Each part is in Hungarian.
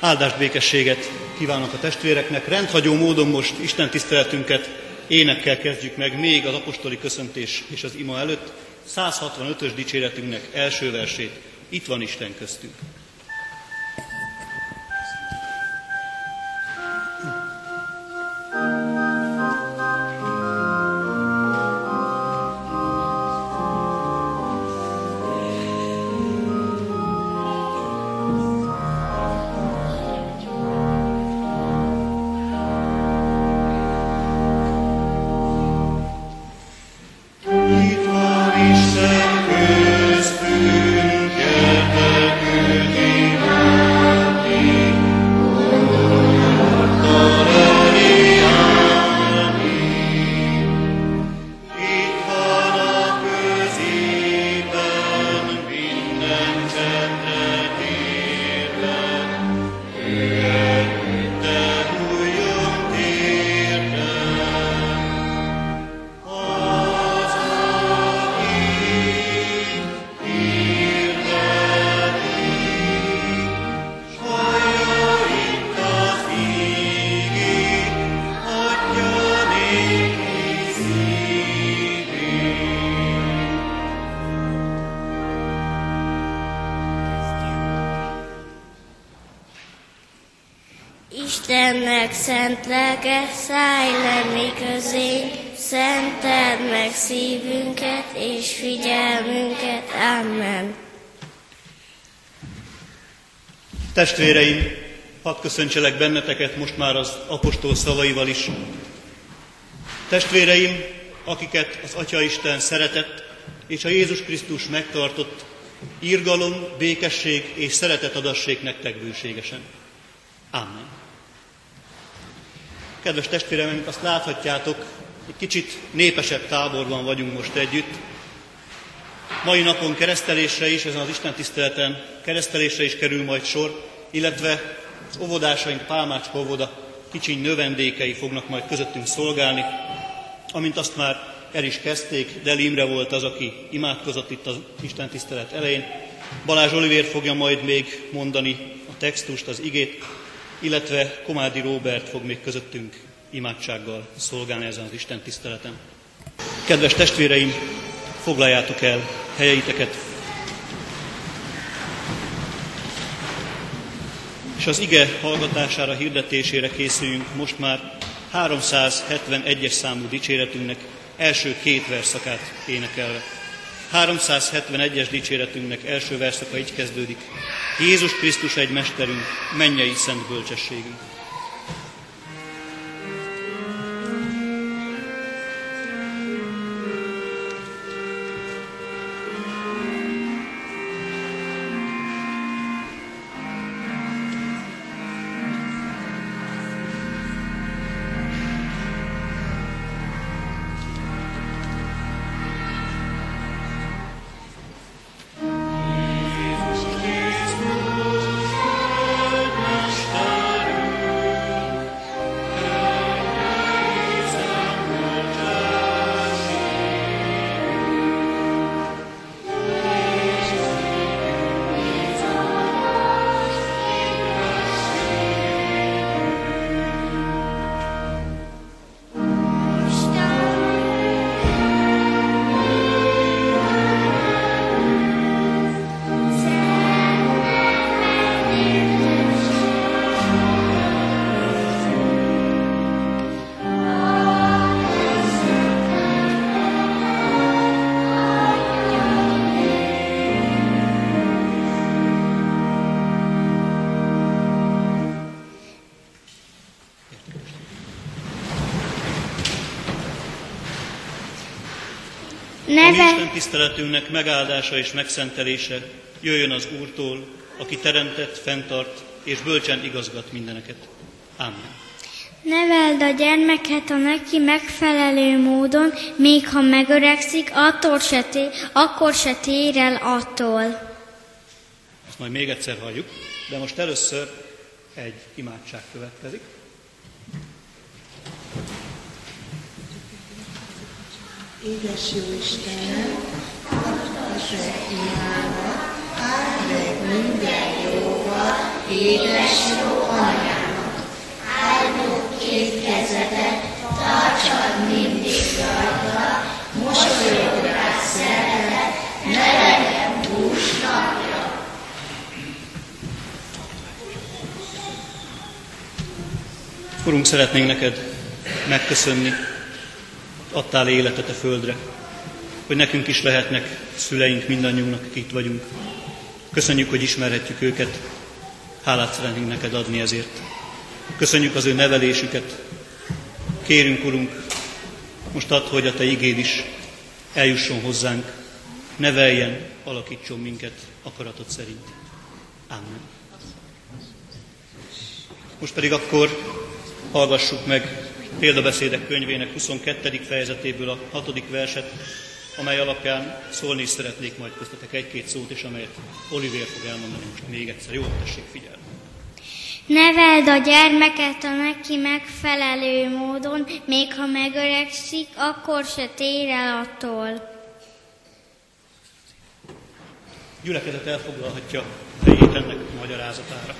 Áldást békességet kívánok a testvéreknek. Rendhagyó módon most Isten tiszteletünket énekkel kezdjük meg, még az apostoli köszöntés és az ima előtt. 165-ös dicséretünknek első versét. Itt van Isten köztünk. Szent lelke, szállj le mi közénk, szenteld meg szívünket és figyelmünket. Amen. Testvéreim, hadd köszöntselek benneteket most már az apostol szavaival is. Testvéreim, akiket az Atya Isten szeretett, és a Jézus Krisztus megtartott, írgalom, békesség és szeretet adassék nektek bőségesen. Amen. Kedves testvérem, azt láthatjátok, egy kicsit népesebb táborban vagyunk most együtt. Mai napon keresztelésre is, ezen az Isten tiszteleten keresztelésre is kerül majd sor, illetve az óvodásaink Pálmácska óvoda kicsiny növendékei fognak majd közöttünk szolgálni, amint azt már el is kezdték, Deli Imre volt az, aki imádkozott itt az Isten tisztelet elején. Balázs Olivér fogja majd még mondani a textust, az igét, illetve Komádi Róbert fog még közöttünk imádsággal szolgálni ezen az Isten tiszteleten. Kedves testvéreim, foglaljátok el helyeiteket, és az ige hallgatására, hirdetésére készüljünk most már 371-es számú dicséretünknek első két verszakát énekelve. 371-es dicséretünknek első verszaka így kezdődik. Jézus Krisztus egy mesterünk, mennyei szent bölcsességünk. Tiszteletünknek megáldása és megszentelése jöjjön az Úrtól, aki teremtett, fenntart és bölcsen igazgat mindeneket. Amen. Neveld a gyermeket a neki megfelelő módon, még ha megöregszik, attól se té, akkor se tér el attól. Ezt majd még egyszer halljuk, de most először egy imádság következik. Édes jó Istenem, az imádat, áld meg minden jóval, édes jó anyának, áldó két kezedet, tartsad mindig rajta, mosolyog rá szeretet, ne legyen hús napja. Urunk, szeretnénk neked megköszönni, adtál életet a földre, hogy nekünk is lehetnek szüleink mindannyiunknak, akik itt vagyunk. Köszönjük, hogy ismerhetjük őket, hálát szeretnénk neked adni ezért. Köszönjük az ő nevelésüket. Kérünk, Urunk, most add, hogy a Te igéd is eljusson hozzánk, neveljen, alakítson minket akaratod szerint. Amen. Most pedig akkor hallgassuk meg példabeszédek könyvének 22. fejezetéből a 6. verset, amely alapján szólni is szeretnék majd köztetek egy-két szót, és amelyet Oliver fog elmondani most még egyszer. Jó, tessék figyelni. Neveld a gyermeket a neki megfelelő módon, még ha megöregszik, akkor se tér el attól. Gyülekezet elfoglalhatja helyét ennek magyarázatára.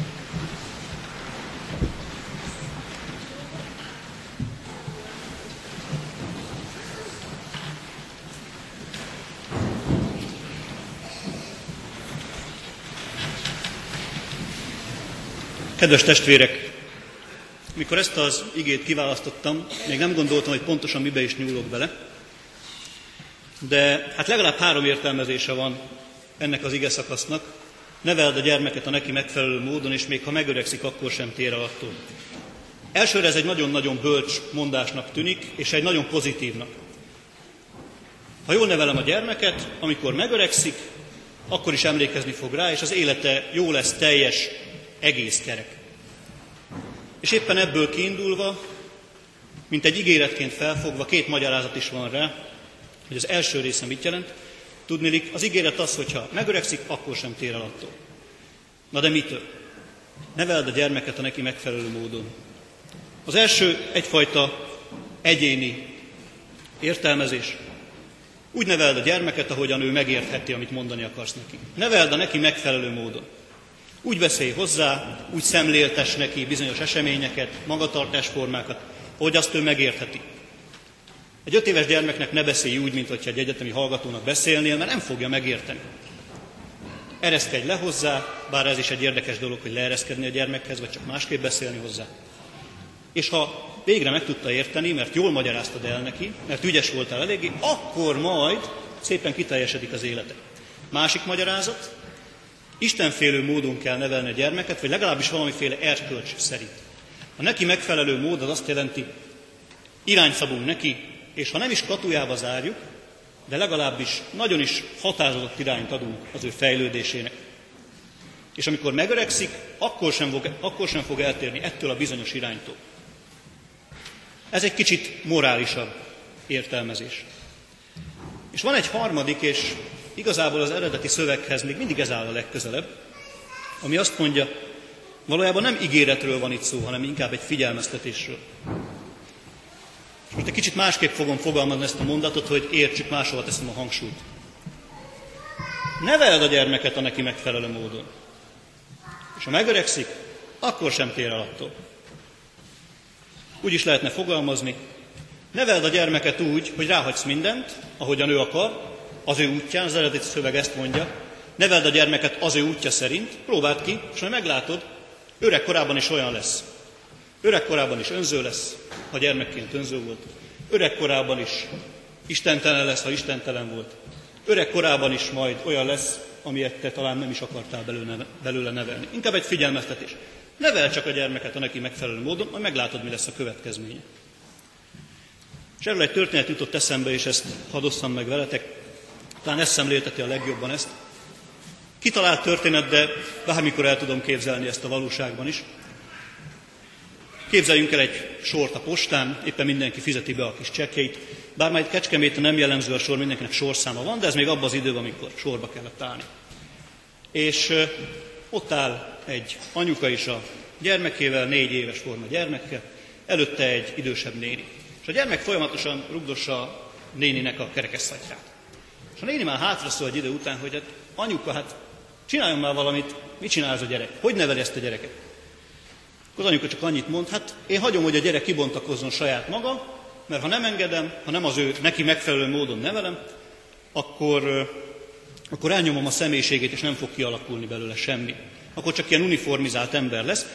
Kedves testvérek, mikor ezt az igét kiválasztottam, még nem gondoltam, hogy pontosan mibe is nyúlok bele, de hát legalább három értelmezése van ennek az ige szakasznak. Neveld a gyermeket a neki megfelelő módon, és még ha megöregszik, akkor sem tér el attól. Elsőre ez egy nagyon-nagyon bölcs mondásnak tűnik, és egy nagyon pozitívnak. Ha jól nevelem a gyermeket, amikor megöregszik, akkor is emlékezni fog rá, és az élete jó lesz, teljes, egész kerek. És éppen ebből kiindulva, mint egy ígéretként felfogva, két magyarázat is van rá, hogy az első része mit jelent. Tudnélik, az ígéret az, hogyha megöregszik, akkor sem tér el attól. Na de mitől? Neveld a gyermeket a neki megfelelő módon. Az első egyfajta egyéni értelmezés. Úgy neveld a gyermeket, ahogyan ő megértheti, amit mondani akarsz neki. Neveld a neki megfelelő módon. Úgy beszélj hozzá, úgy szemléltes neki bizonyos eseményeket, magatartásformákat, hogy azt ő megértheti. Egy öt éves gyermeknek ne beszélj úgy, mint hogyha egy egyetemi hallgatónak beszélnél, mert nem fogja megérteni. Ereszkedj le hozzá, bár ez is egy érdekes dolog, hogy leereszkedni a gyermekhez, vagy csak másképp beszélni hozzá. És ha végre meg tudta érteni, mert jól magyaráztad el neki, mert ügyes voltál eléggé, akkor majd szépen kiteljesedik az élete. Másik magyarázat, Istenfélő módon kell nevelni a gyermeket, vagy legalábbis valamiféle erkölcs szerint. A neki megfelelő mód az azt jelenti, irányt szabunk neki, és ha nem is katujába zárjuk, de legalábbis nagyon is határozott irányt adunk az ő fejlődésének. És amikor megöregszik, akkor sem, fog, akkor sem fog eltérni ettől a bizonyos iránytól. Ez egy kicsit morálisabb értelmezés. És van egy harmadik, és Igazából az eredeti szöveghez még mindig ez áll a legközelebb, ami azt mondja, valójában nem ígéretről van itt szó, hanem inkább egy figyelmeztetésről. És most egy kicsit másképp fogom fogalmazni ezt a mondatot, hogy értsük, máshova teszem a hangsúlyt. Neveld a gyermeket a neki megfelelő módon. És ha megöregszik, akkor sem tér el attól. Úgy is lehetne fogalmazni, neveld a gyermeket úgy, hogy ráhagysz mindent, ahogyan ő akar, az ő útján, az eredeti szöveg ezt mondja, neveld a gyermeket az ő útja szerint, próbáld ki, és majd meglátod, öreg korában is olyan lesz. Öreg korában is önző lesz, ha gyermekként önző volt. Öreg korában is istentelen lesz, ha istentelen volt. Öreg korában is majd olyan lesz, amilyet te talán nem is akartál belőle, belőle nevelni. Inkább egy figyelmeztetés. Nevel csak a gyermeket a neki megfelelő módon, majd meglátod, mi lesz a következménye. És erről egy történet jutott eszembe, és ezt hadosszam meg veletek. Talán ezt szemlélteti a legjobban ezt. Kitalált történet, de bármikor el tudom képzelni ezt a valóságban is. Képzeljünk el egy sort a postán, éppen mindenki fizeti be a kis csekkjeit. Bár majd Kecskeméten nem jellemző a sor, mindenkinek sorszáma van, de ez még abban az időben, amikor sorba kellett állni. És ott áll egy anyuka is a gyermekével, négy éves forma gyermekkel, előtte egy idősebb néni. És a gyermek folyamatosan rugdossa a néninek a kerekesszatját. És a néni már hátra szól egy idő után, hogy hát anyuka, hát Csináljon már valamit, mit csinál ez a gyerek? Hogy neveli ezt a gyereket? Az anyuka csak annyit mond, hát én hagyom, hogy a gyerek kibontakozzon saját maga, mert ha nem engedem, ha nem az ő neki megfelelő módon nevelem, akkor, akkor elnyomom a személyiségét, és nem fog kialakulni belőle semmi. Akkor csak ilyen uniformizált ember lesz.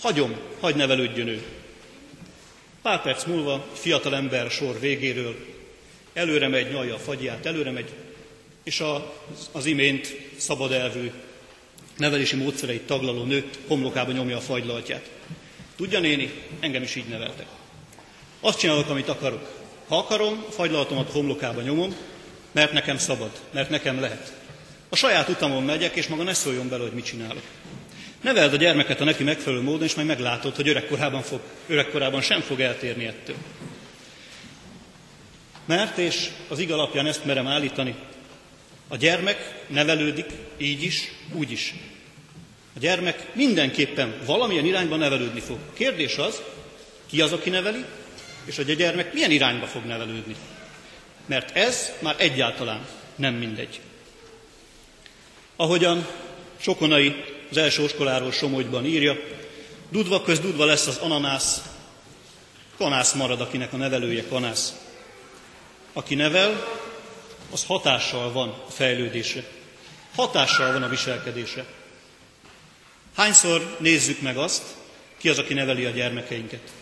Hagyom, hagy nevelődjön ő. Pár perc múlva fiatal ember sor végéről előre megy, nyalja a fagyját, előre megy, és a, az imént szabad elvű nevelési módszereit taglaló nő homlokába nyomja a fagylaltját. Tudja néni, engem is így neveltek. Azt csinálok, amit akarok. Ha akarom, a fagylaltomat homlokába nyomom, mert nekem szabad, mert nekem lehet. A saját utamon megyek, és maga ne szóljon bele, hogy mit csinálok. Neveld a gyermeket a neki megfelelő módon, és majd meglátod, hogy öregkorában, fog, öregkorában sem fog eltérni ettől. Mert, és az ig alapján ezt merem állítani, a gyermek nevelődik így is, úgy is. A gyermek mindenképpen valamilyen irányba nevelődni fog. Kérdés az, ki az, aki neveli, és hogy a gyermek milyen irányba fog nevelődni. Mert ez már egyáltalán nem mindegy. Ahogyan Sokonai az első oskoláról Somogyban írja, dudva köz dudva lesz az ananász, kanász marad, akinek a nevelője kanász. Aki nevel, az hatással van a fejlődésre. Hatással van a viselkedésre. Hányszor nézzük meg azt, ki az, aki neveli a gyermekeinket?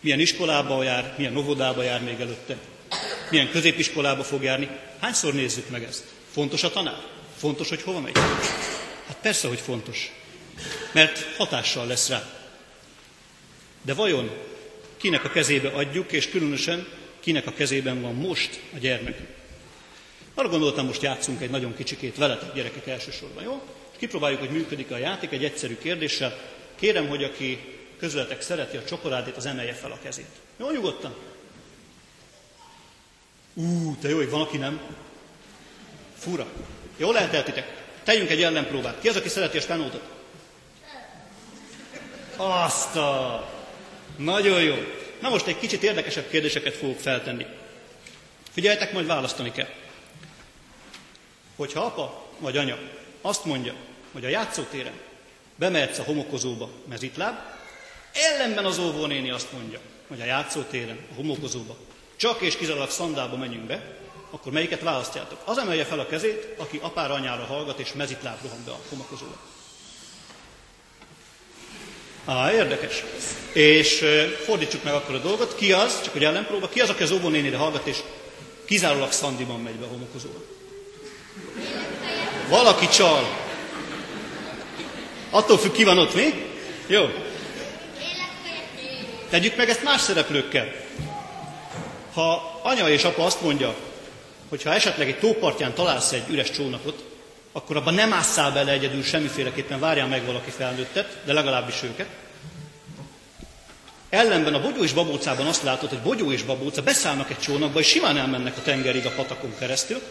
Milyen iskolába jár, milyen óvodába jár még előtte? Milyen középiskolába fog járni? Hányszor nézzük meg ezt? Fontos a tanár? Fontos, hogy hova megy? Hát persze, hogy fontos. Mert hatással lesz rá. De vajon kinek a kezébe adjuk, és különösen kinek a kezében van most a gyermek? Arra gondoltam, most játszunk egy nagyon kicsikét veletek, gyerekek elsősorban, jó? És kipróbáljuk, hogy működik a játék egy egyszerű kérdéssel. Kérem, hogy aki közületek szereti a csokoládét, az emelje fel a kezét. Jó, nyugodtan? Ú, te jó, hogy van, aki nem. Fura. Jó lehet eltitek. Tegyünk egy ellenpróbát. Ki az, aki szereti a spenótot? Azt a... Nagyon jó. Na most egy kicsit érdekesebb kérdéseket fogok feltenni. Figyeljetek, majd választani kell. Hogyha apa vagy anya azt mondja, hogy a játszótéren bemehetsz a homokozóba mezitláb, ellenben az óvónéni azt mondja, hogy a játszótéren, a homokozóba csak és kizárólag szandába menjünk be, akkor melyiket választjátok? Az emelje fel a kezét, aki apára, anyára hallgat, és mezitláb rohan be a homokozóba. Á, érdekes. És fordítsuk meg akkor a dolgot. Ki az, csak hogy ellenpróba, ki az, aki az óvónénire hallgat, és kizárólag szandiban megy be a homokozóba? Valaki csal. Attól függ, ki van ott, mi? Jó. Tegyük meg ezt más szereplőkkel. Ha anya és apa azt mondja, hogy ha esetleg egy tópartján találsz egy üres csónakot, akkor abban nem ásszál bele egyedül semmiféleképpen, várjál meg valaki felnőttet, de legalábbis őket. Ellenben a bogyó és babócában azt látod, hogy bogyó és babóca beszállnak egy csónakba, és simán elmennek a tengerig a patakon keresztül,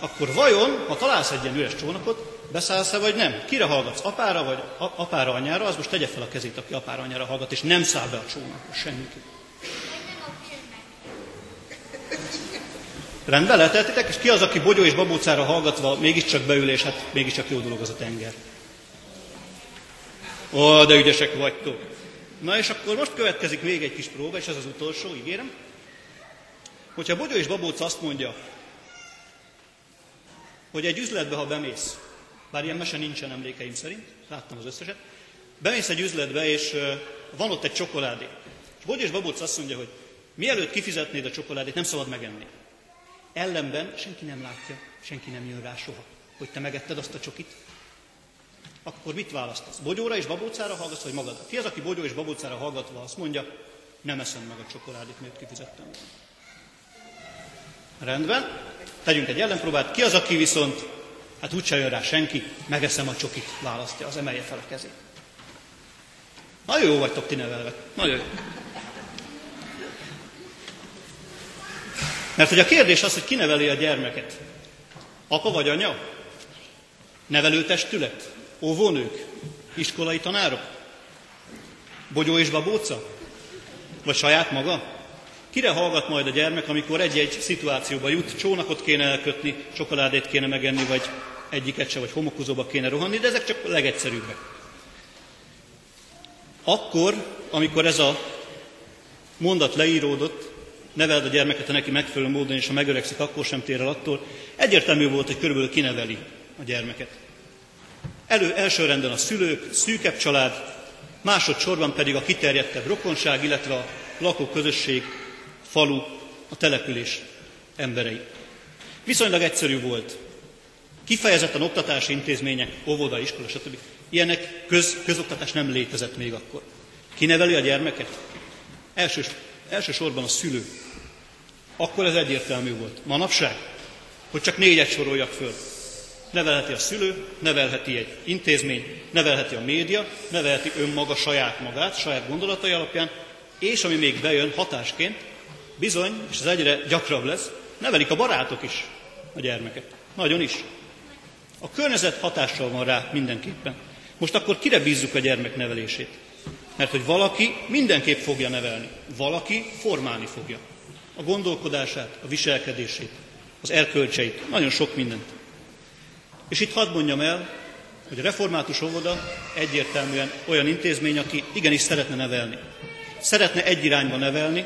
akkor vajon, ha találsz egy ilyen üres csónakot, beszállsz-e vagy nem? Kire hallgatsz? Apára vagy apára, anyára? Az most tegye fel a kezét, aki apára, anyára hallgat, és nem száll be a csónakba senki. Rendben lehetetitek, és ki az, aki bogyó és babócára hallgatva mégiscsak beül, és hát mégiscsak jó dolog az a tenger. Ó, de ügyesek vagytok. Na és akkor most következik még egy kis próba, és ez az utolsó, ígérem. Hogyha Bogyó és Babóc azt mondja, hogy egy üzletbe, ha bemész, bár ilyen mese nincsen emlékeim szerint, láttam az összeset, bemész egy üzletbe, és van ott egy csokoládé. És Bogyó és Babóc azt mondja, hogy mielőtt kifizetnéd a csokoládét, nem szabad megenni. Ellenben senki nem látja, senki nem jön rá soha, hogy te megetted azt a csokit. Akkor mit választasz? Bogyóra és babócára hallgatsz, vagy magad? Ki az, aki bogyó és babócára hallgatva azt mondja, nem eszem meg a csokoládét, mert kifizettem volna. Rendben, tegyünk egy ellenpróbát. Ki az, aki viszont, hát úgyse jön rá senki, megeszem a csokit, választja, az emelje fel a kezét. Nagyon jó vagytok ti nevelve. Nagyon jó. Mert hogy a kérdés az, hogy ki a gyermeket. Apa vagy anya? Nevelőtestület? Óvónők? Iskolai tanárok? Bogyó és babóca? Vagy saját maga? Kire hallgat majd a gyermek, amikor egy-egy szituációba jut, csónakot kéne elkötni, csokoládét kéne megenni, vagy egyiket se, vagy homokozóba kéne rohanni, de ezek csak a legegyszerűbbek. Akkor, amikor ez a mondat leíródott, neveld a gyermeket a neki megfelelő módon, és ha megöregszik, akkor sem tér el attól, egyértelmű volt, hogy körülbelül kineveli a gyermeket. Elő, első renden a szülők, szűkebb család, másodszorban pedig a kiterjedtebb rokonság, illetve a lakóközösség, falu, a település emberei. Viszonylag egyszerű volt. Kifejezetten oktatási intézmények, óvoda, iskola, stb. Ilyenek köz, közoktatás nem létezett még akkor. Ki neveli a gyermeket? Elsős, elsősorban a szülő. Akkor ez egyértelmű volt. Manapság, hogy csak négyet soroljak föl. Nevelheti a szülő, nevelheti egy intézmény, nevelheti a média, nevelheti önmaga saját magát, saját gondolatai alapján, és ami még bejön hatásként, bizony, és ez egyre gyakrabb lesz, nevelik a barátok is a gyermeket. Nagyon is. A környezet hatással van rá mindenképpen. Most akkor kire bízzuk a gyermek nevelését? Mert hogy valaki mindenképp fogja nevelni, valaki formálni fogja. A gondolkodását, a viselkedését, az erkölcseit, nagyon sok mindent. És itt hadd mondjam el, hogy a református óvoda egyértelműen olyan intézmény, aki igenis szeretne nevelni. Szeretne egy irányba nevelni,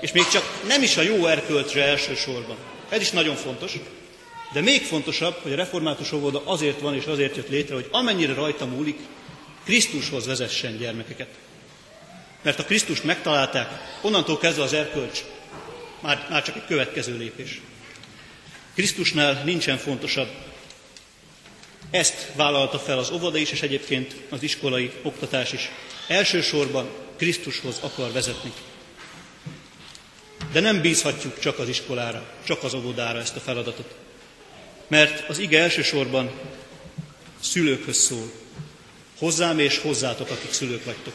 és még csak nem is a jó erkölcsre elsősorban. Ez is nagyon fontos, de még fontosabb, hogy a református óvoda azért van és azért jött létre, hogy amennyire rajta múlik, Krisztushoz vezessen gyermekeket. Mert a Krisztust megtalálták, onnantól kezdve az erkölcs már, már csak egy következő lépés. Krisztusnál nincsen fontosabb. Ezt vállalta fel az óvoda is, és egyébként az iskolai oktatás is. Elsősorban Krisztushoz akar vezetni. De nem bízhatjuk csak az iskolára, csak az óvodára ezt a feladatot. Mert az ige elsősorban szülőkhöz szól. Hozzám és hozzátok, akik szülők vagytok.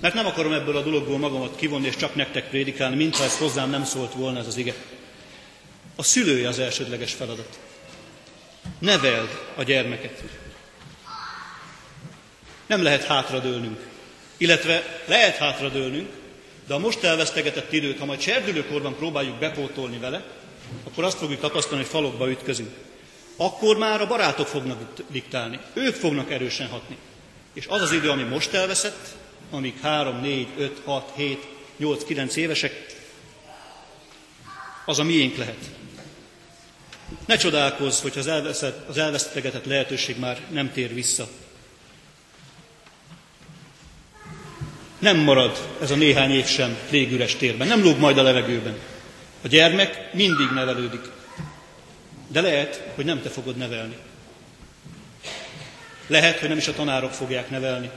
Mert nem akarom ebből a dologból magamat kivonni és csak nektek prédikálni, mintha ez hozzám nem szólt volna ez az ige. A szülője az elsődleges feladat. Neveld a gyermeket. Nem lehet hátradőlnünk. Illetve lehet hátradőlnünk, de a most elvesztegetett időt, ha majd serdülőkorban próbáljuk bepótolni vele, akkor azt fogjuk tapasztalni, hogy falokba ütközünk. Akkor már a barátok fognak diktálni. Ők fognak erősen hatni. És az az idő, ami most elveszett, amíg 3, 4, 5, 6, 7, 8, 9 évesek, az a miénk lehet. Ne csodálkozz, hogy az, elveszett, az elvesztegetett lehetőség már nem tér vissza. Nem marad ez a néhány év sem légüres térben, nem lóg majd a levegőben. A gyermek mindig nevelődik. De lehet, hogy nem te fogod nevelni. Lehet, hogy nem is a tanárok fogják nevelni.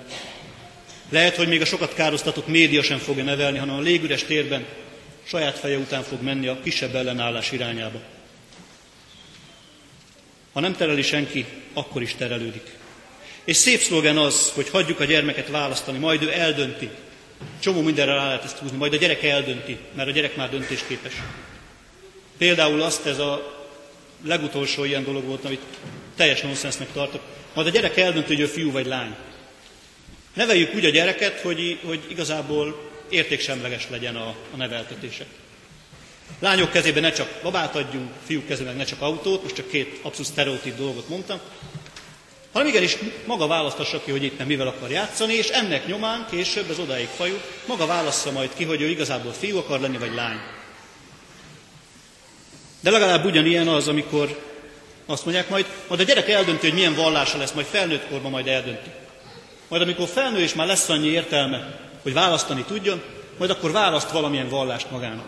Lehet, hogy még a sokat károsztatott média sem fogja nevelni, hanem a légüres térben saját feje után fog menni a kisebb ellenállás irányába. Ha nem tereli senki, akkor is terelődik. És szép szlogen az, hogy hagyjuk a gyermeket választani, majd ő eldönti. Csomó mindenre rá lehet ezt húzni, majd a gyerek eldönti, mert a gyerek már döntésképes. Például azt ez a legutolsó ilyen dolog volt, amit teljes nonsensnek tartok. Majd a gyerek eldönti, hogy ő fiú vagy lány. Neveljük úgy a gyereket, hogy, hogy igazából értéksemleges legyen a, a neveltetése. Lányok kezében ne csak babát adjunk, fiúk kezében ne csak autót, most csak két abszolút sztereotíp dolgot mondtam, hanem igenis maga választassa ki, hogy éppen mivel akar játszani, és ennek nyomán később, ez odáig fajú, maga válassza majd ki, hogy ő igazából fiú akar lenni, vagy lány. De legalább ugyanilyen az, amikor azt mondják majd, majd a gyerek eldönti, hogy milyen vallása lesz, majd felnőtt korban majd eldönti. Majd amikor felnő és már lesz annyi értelme, hogy választani tudjon, majd akkor választ valamilyen vallást magának.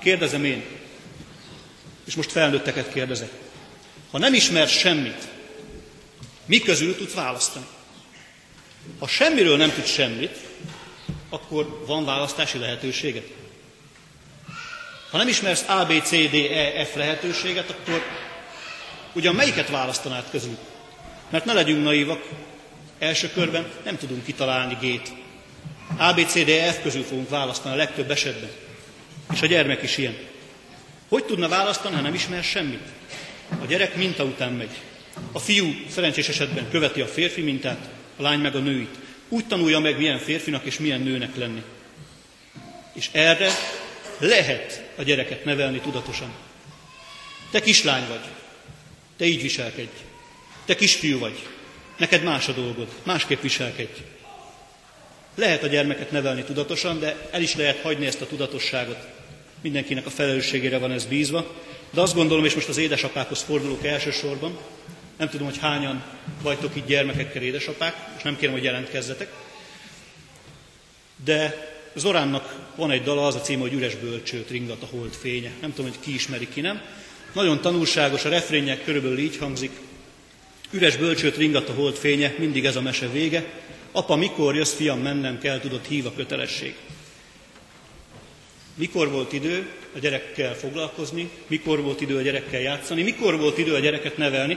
Kérdezem én, és most felnőtteket kérdezek. Ha nem ismersz semmit, mi közül tudsz választani? Ha semmiről nem tudsz semmit, akkor van választási lehetőséget. Ha nem ismersz A, B, C, D, E, F lehetőséget, akkor ugyan melyiket választanád közül? Mert ne legyünk naívak, első körben nem tudunk kitalálni G-t. A, E, közül fogunk választani a legtöbb esetben. És a gyermek is ilyen. Hogy tudna választani, ha nem ismer semmit? A gyerek minta után megy. A fiú szerencsés esetben követi a férfi mintát, a lány meg a nőit. Úgy tanulja meg, milyen férfinak és milyen nőnek lenni. És erre lehet a gyereket nevelni tudatosan. Te kislány vagy. te így viselkedj. Te kisfiú vagy, neked más a dolgod, másképp viselkedj. Lehet a gyermeket nevelni tudatosan, de el is lehet hagyni ezt a tudatosságot. Mindenkinek a felelősségére van ez bízva. De azt gondolom, és most az édesapákhoz fordulok elsősorban, nem tudom, hogy hányan vagytok itt gyermekekkel édesapák, és nem kérem, hogy jelentkezzetek, de Zoránnak van egy dala, az a címe, hogy Üres bölcsőt ringat a hold fénye. Nem tudom, hogy ki ismeri, ki nem. Nagyon tanulságos, a refrénjek körülbelül így hangzik. Üres bölcsőt ringat a hold fénye, mindig ez a mese vége. Apa, mikor jössz, fiam, mennem kell, tudod, hív a kötelesség. Mikor volt idő a gyerekkel foglalkozni, mikor volt idő a gyerekkel játszani, mikor volt idő a gyereket nevelni.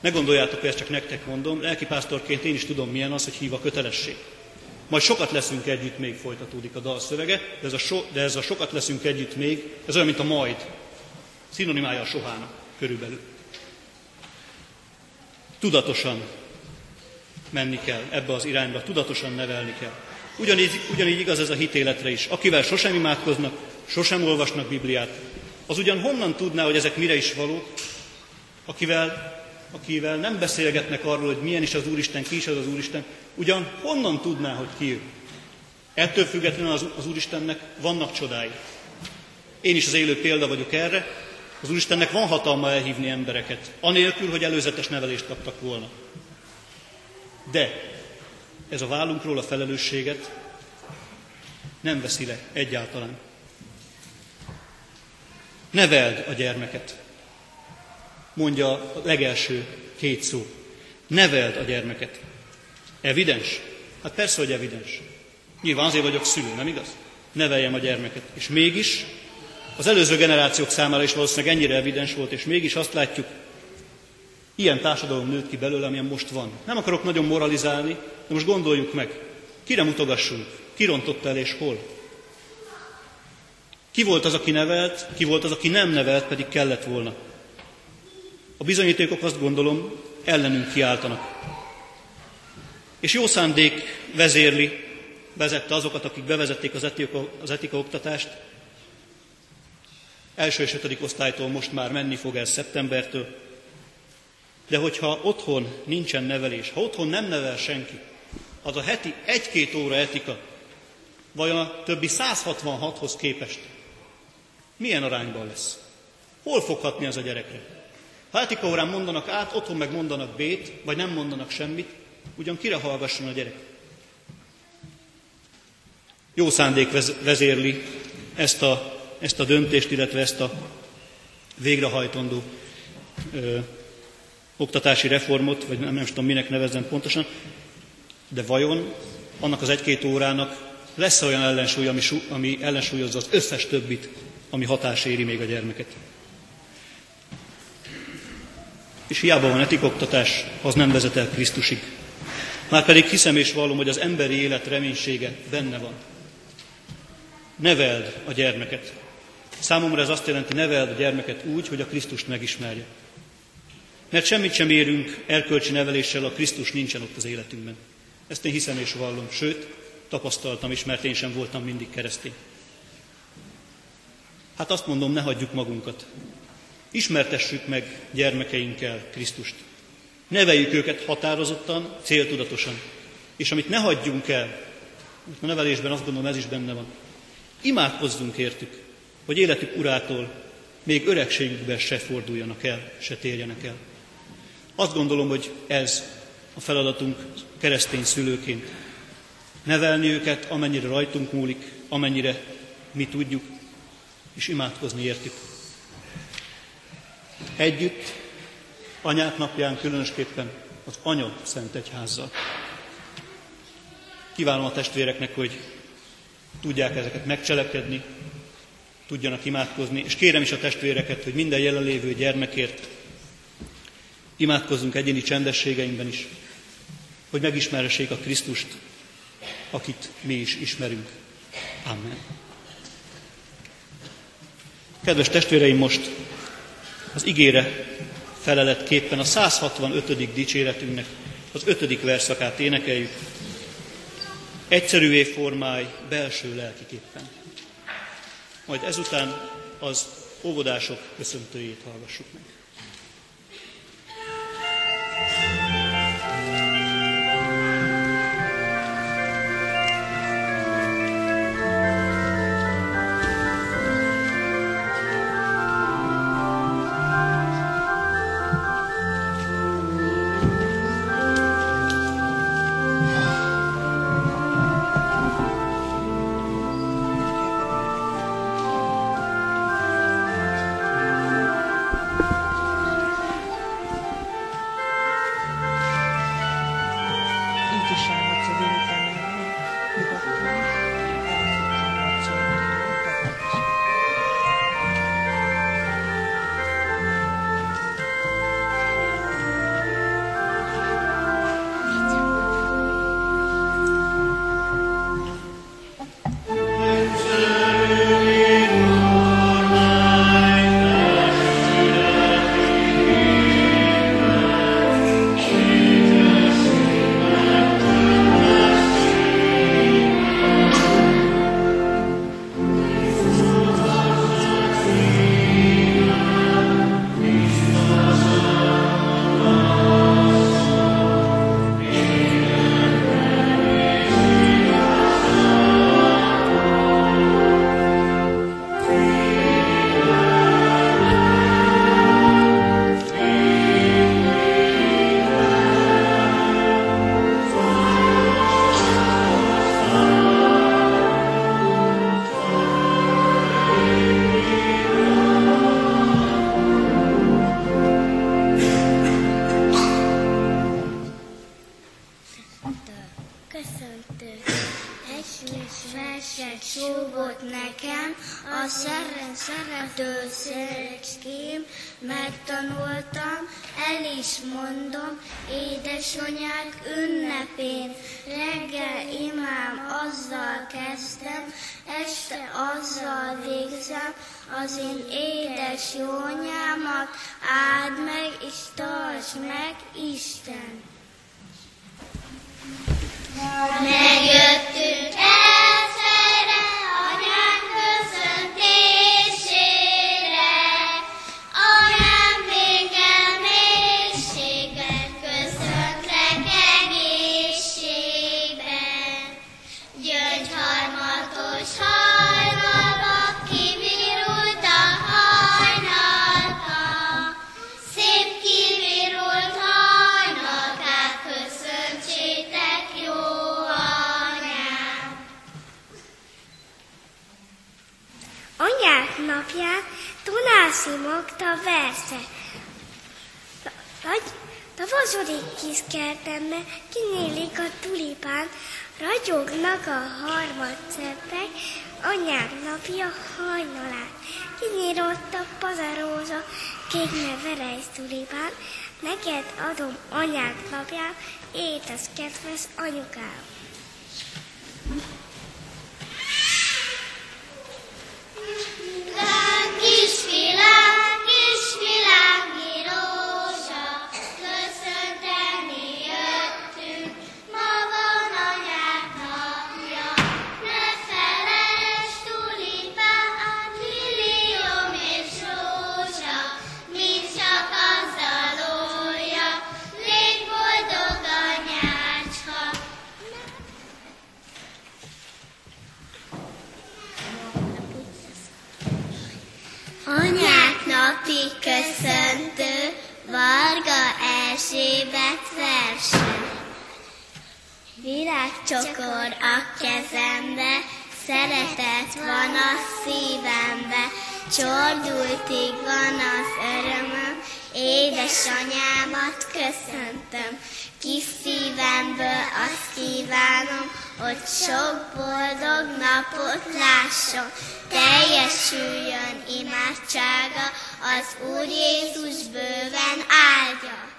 Ne gondoljátok, hogy ezt csak nektek mondom, lelkipásztorként én is tudom, milyen az, hogy hív a kötelesség. Majd sokat leszünk együtt, még folytatódik a dal szövege, de ez a, so, de ez a sokat leszünk együtt még, ez olyan, mint a majd. Szinonimája a sohának körülbelül. Tudatosan menni kell ebbe az irányba, tudatosan nevelni kell. Ugyanígy, ugyanígy igaz ez a hitéletre is. Akivel sosem imádkoznak, sosem olvasnak Bibliát, az ugyan honnan tudná, hogy ezek mire is valók, akivel, akivel nem beszélgetnek arról, hogy milyen is az Úristen, ki is az az Úristen, ugyan honnan tudná, hogy ki ő? Ettől függetlenül az, az Úristennek vannak csodái. Én is az élő példa vagyok erre, az Úristennek van hatalma elhívni embereket, anélkül, hogy előzetes nevelést kaptak volna. De ez a vállunkról a felelősséget nem veszi le egyáltalán. Neveld a gyermeket, mondja a legelső két szó. Neveld a gyermeket. Evidens? Hát persze, hogy evidens. Nyilván azért vagyok szülő, nem igaz? Neveljem a gyermeket. És mégis az előző generációk számára is valószínűleg ennyire evidens volt, és mégis azt látjuk, ilyen társadalom nőtt ki belőle, amilyen most van. Nem akarok nagyon moralizálni, de most gondoljuk meg, kire mutogassunk, ki rontott el és hol. Ki volt az, aki nevelt, ki volt az, aki nem nevelt, pedig kellett volna. A bizonyítékok azt gondolom ellenünk kiáltanak. És jó szándék vezérli, vezette azokat, akik bevezették az etika, az etika oktatást. Első és ötödik osztálytól most már menni fog ez szeptembertől. De hogyha otthon nincsen nevelés, ha otthon nem nevel senki, az a heti egy-két óra etika, vagy a többi 166-hoz képest milyen arányban lesz? Hol fog hatni ez a gyerekre? Ha etika órán mondanak át, otthon meg mondanak B-t, vagy nem mondanak semmit, ugyan kire hallgasson a gyerek? Jó szándék vezérli ezt a, ezt a döntést, illetve ezt a végrehajtandó ö, oktatási reformot, vagy nem, nem tudom minek nevezzen pontosan, de vajon annak az egy-két órának lesz olyan ellensúly, ami, ami ellensúlyozza az összes többit, ami hatás éri még a gyermeket? És hiába van etikoktatás, az nem vezet el Krisztusig. Márpedig hiszem és vallom, hogy az emberi élet reménysége benne van. Neveld a gyermeket. Számomra ez azt jelenti, neveld a gyermeket úgy, hogy a Krisztust megismerje. Mert semmit sem érünk erkölcsi neveléssel, a Krisztus nincsen ott az életünkben. Ezt én hiszem és vallom, sőt, tapasztaltam is, mert én sem voltam mindig keresztény. Hát azt mondom, ne hagyjuk magunkat. Ismertessük meg gyermekeinkkel Krisztust. Neveljük őket határozottan, céltudatosan. És amit ne hagyjunk el, a nevelésben azt gondolom ez is benne van, imádkozzunk értük, hogy életük urától még öregségükben se forduljanak el, se térjenek el. Azt gondolom, hogy ez a feladatunk keresztény szülőként. Nevelni őket, amennyire rajtunk múlik, amennyire mi tudjuk, és imádkozni értük. Együtt, anyák napján különösképpen az Anya Szent Egyházzal. Kívánom a testvéreknek, hogy tudják ezeket megcselekedni, tudjanak imádkozni, és kérem is a testvéreket, hogy minden jelenlévő gyermekért imádkozzunk egyéni csendességeinkben is, hogy megismerhessék a Krisztust, akit mi is ismerünk. Amen. Kedves testvéreim, most az igére feleletképpen a 165. dicséretünknek az ötödik verszakát énekeljük. Egyszerűvé formáj belső lelkiképpen. Majd ezután az óvodások köszöntőjét hallgassuk meg. Tunászi Magda verse. Nagy, tavazodik kis kertembe, kinyílik a tulipán, ragyognak a harmadceppek, anyák napja hajnalán. Kinyított a pazaróza, kékne verejsz tulipán, neked adom anyák napján, étes kedves anyukám. Erzsébet verse. Virágcsokor a kezembe, szeretet van a szívembe, csordultig van az örömöm, édesanyámat köszöntöm. Kis szívemből azt kívánom, hogy sok boldog napot lásson, teljesüljön imádsága, az Úr Jézus bőven áldja.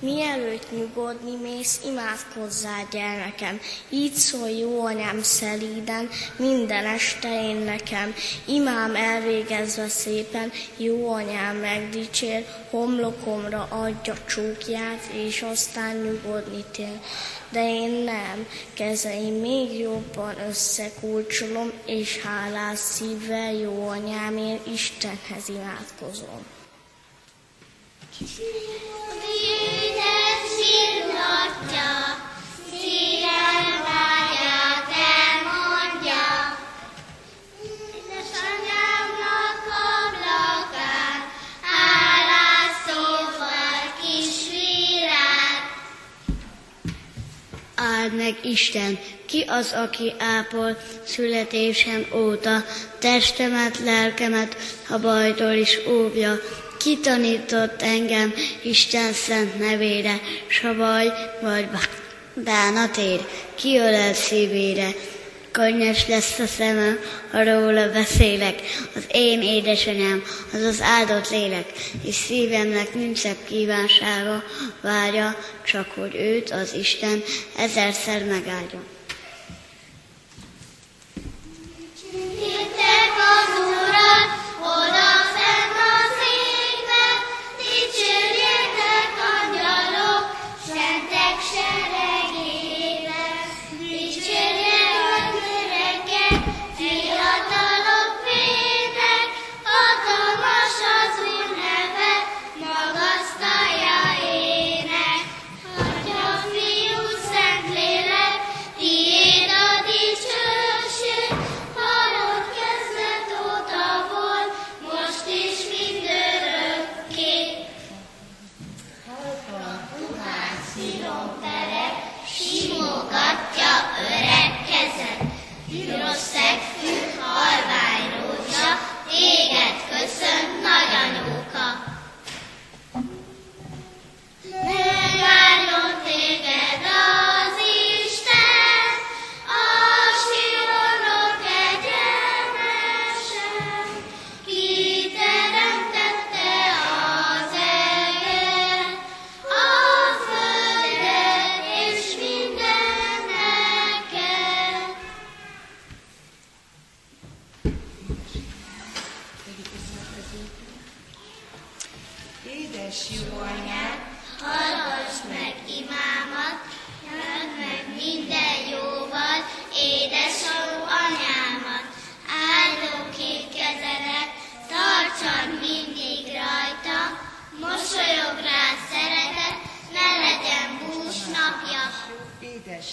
mielőtt nyugodni mész, imádkozzál gyermekem. Így szól jó anyám szelíden, minden este én nekem. Imám elvégezve szépen, jó anyám megdicsér, homlokomra adja csókját, és aztán nyugodni tér. De én nem, kezeim még jobban összekulcsolom, és hálás szívvel jó anyámért Istenhez imádkozom. Meg Isten, ki az, aki ápol születésem óta, testemet, lelkemet, a bajtól is óvja. Ki tanított engem Isten szent nevére, s a baj vagy bá- bánat ér, ki ölel szívére. Könnyes lesz a szemem, ha róla beszélek, az én édesanyám, az az áldott lélek, és szívemnek nincs szebb kívánsága, várja, csak hogy őt, az Isten, ezerszer megáldjon. Hittek az Urat,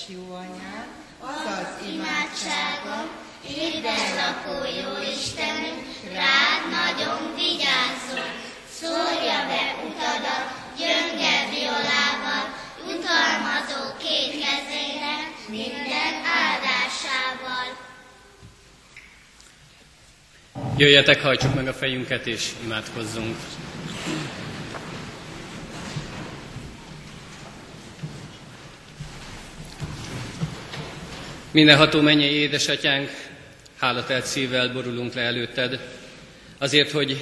édes jó anyád, az az Imádságom, hídben lakó jó Istenünk, rád nagyon vigyázzon. Szórja be utadat, gyönge violával, jutalmazó két kezének, minden áldásával. Jöjjetek, hajtsuk meg a fejünket és imádkozzunk. Mindenható mennyei édesatyánk, hálatelt szívvel borulunk le előtted, azért, hogy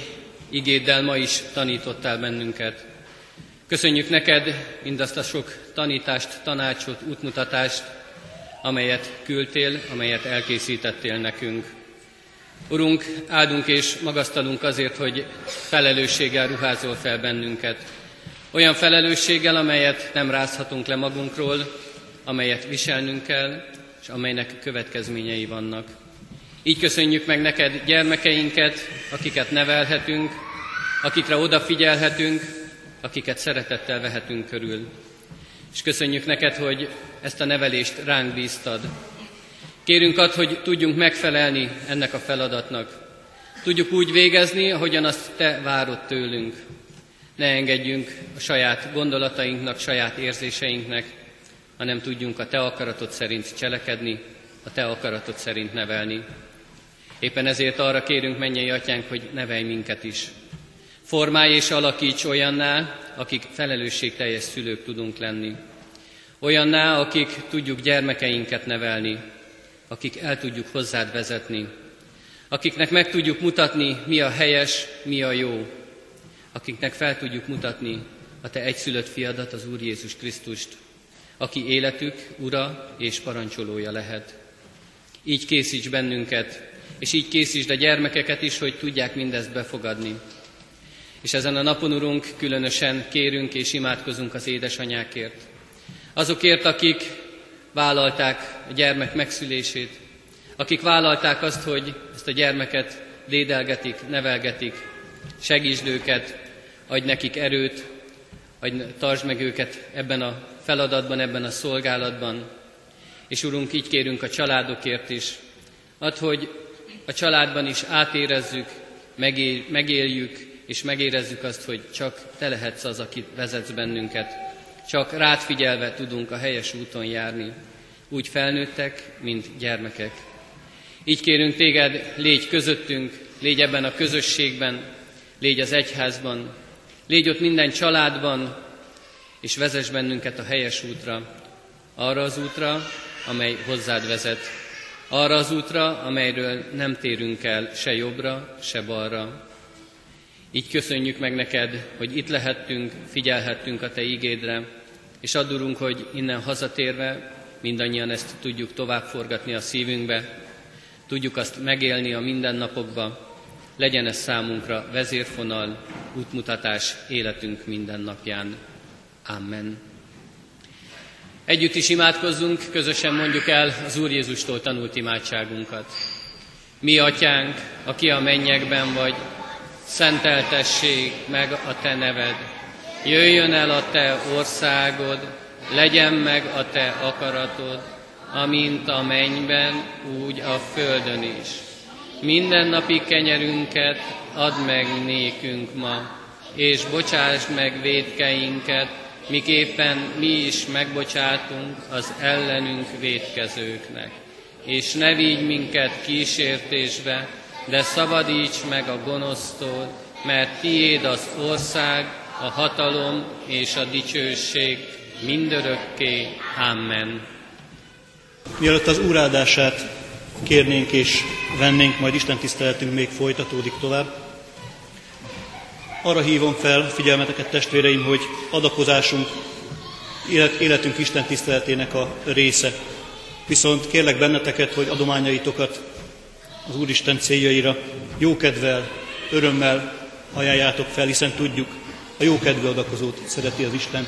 igéddel ma is tanítottál bennünket. Köszönjük neked mindazt a sok tanítást, tanácsot, útmutatást, amelyet küldtél, amelyet elkészítettél nekünk. Urunk, áldunk és magasztalunk azért, hogy felelősséggel ruházol fel bennünket. Olyan felelősséggel, amelyet nem rázhatunk le magunkról, amelyet viselnünk kell, és amelynek következményei vannak. Így köszönjük meg neked gyermekeinket, akiket nevelhetünk, akikre odafigyelhetünk, akiket szeretettel vehetünk körül. És köszönjük neked, hogy ezt a nevelést ránk bíztad. Kérünk ad, hogy tudjunk megfelelni ennek a feladatnak. Tudjuk úgy végezni, ahogyan azt te várod tőlünk. Ne engedjünk a saját gondolatainknak, saját érzéseinknek, hanem tudjunk a te akaratod szerint cselekedni, a te akaratod szerint nevelni. Éppen ezért arra kérünk, mennyei atyánk, hogy nevelj minket is. Formálj és alakíts olyanná, akik felelősségteljes szülők tudunk lenni. Olyanná, akik tudjuk gyermekeinket nevelni, akik el tudjuk hozzád vezetni, akiknek meg tudjuk mutatni, mi a helyes, mi a jó, akiknek fel tudjuk mutatni a te egyszülött fiadat, az Úr Jézus Krisztust, aki életük ura és parancsolója lehet. Így készíts bennünket, és így készítsd a gyermekeket is, hogy tudják mindezt befogadni. És ezen a napon, Urunk, különösen kérünk és imádkozunk az édesanyákért. Azokért, akik vállalták a gyermek megszülését, akik vállalták azt, hogy ezt a gyermeket dédelgetik, nevelgetik, segítsd őket, adj nekik erőt, adj, tartsd meg őket ebben a feladatban, ebben a szolgálatban. És Urunk, így kérünk a családokért is. Add, hogy a családban is átérezzük, megél, megéljük, és megérezzük azt, hogy csak Te lehetsz az, aki vezetsz bennünket. Csak rád figyelve tudunk a helyes úton járni, úgy felnőttek, mint gyermekek. Így kérünk Téged, légy közöttünk, légy ebben a közösségben, légy az egyházban, légy ott minden családban, és vezess bennünket a helyes útra, arra az útra, amely hozzád vezet, arra az útra, amelyről nem térünk el se jobbra, se balra. Így köszönjük meg neked, hogy itt lehettünk, figyelhettünk a te ígédre, és addurunk, hogy innen hazatérve mindannyian ezt tudjuk tovább forgatni a szívünkbe, tudjuk azt megélni a mindennapokba, legyen ez számunkra vezérfonal, útmutatás életünk minden napján. Amen. Együtt is imádkozzunk, közösen mondjuk el az Úr Jézustól tanult imádságunkat. Mi, Atyánk, aki a mennyekben vagy, szenteltessék meg a Te neved. Jöjjön el a Te országod, legyen meg a Te akaratod, amint a mennyben, úgy a földön is. Minden napi kenyerünket add meg nékünk ma, és bocsásd meg védkeinket, miképpen mi is megbocsátunk az ellenünk védkezőknek. És ne vigy minket kísértésbe, de szabadíts meg a gonosztól, mert tiéd az ország, a hatalom és a dicsőség mindörökké. Amen. Mielőtt az úrádását kérnénk és vennénk, majd Isten tiszteletünk még folytatódik tovább, arra hívom fel figyelmeteket, testvéreim, hogy adakozásunk élet, életünk Isten tiszteletének a része. Viszont kérlek benneteket, hogy adományaitokat az Úristen céljaira jókedvel, örömmel ajánljátok fel, hiszen tudjuk, a jó kedvű adakozót szereti az Isten.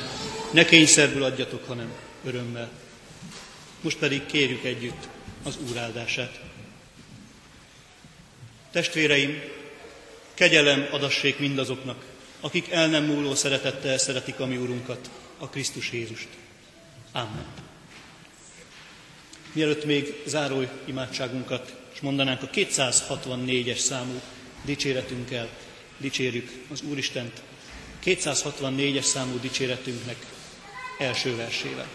Ne kényszerből adjatok, hanem örömmel. Most pedig kérjük együtt az Úr áldását. Testvéreim, kegyelem adassék mindazoknak, akik el nem múló szeretettel szeretik a mi Úrunkat, a Krisztus Jézust. Amen. Mielőtt még záró imádságunkat és mondanánk a 264-es számú dicséretünkkel, dicsérjük az Úristent, 264-es számú dicséretünknek első versével.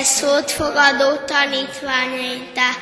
Te szót fogadó tanítványaidá. Amen.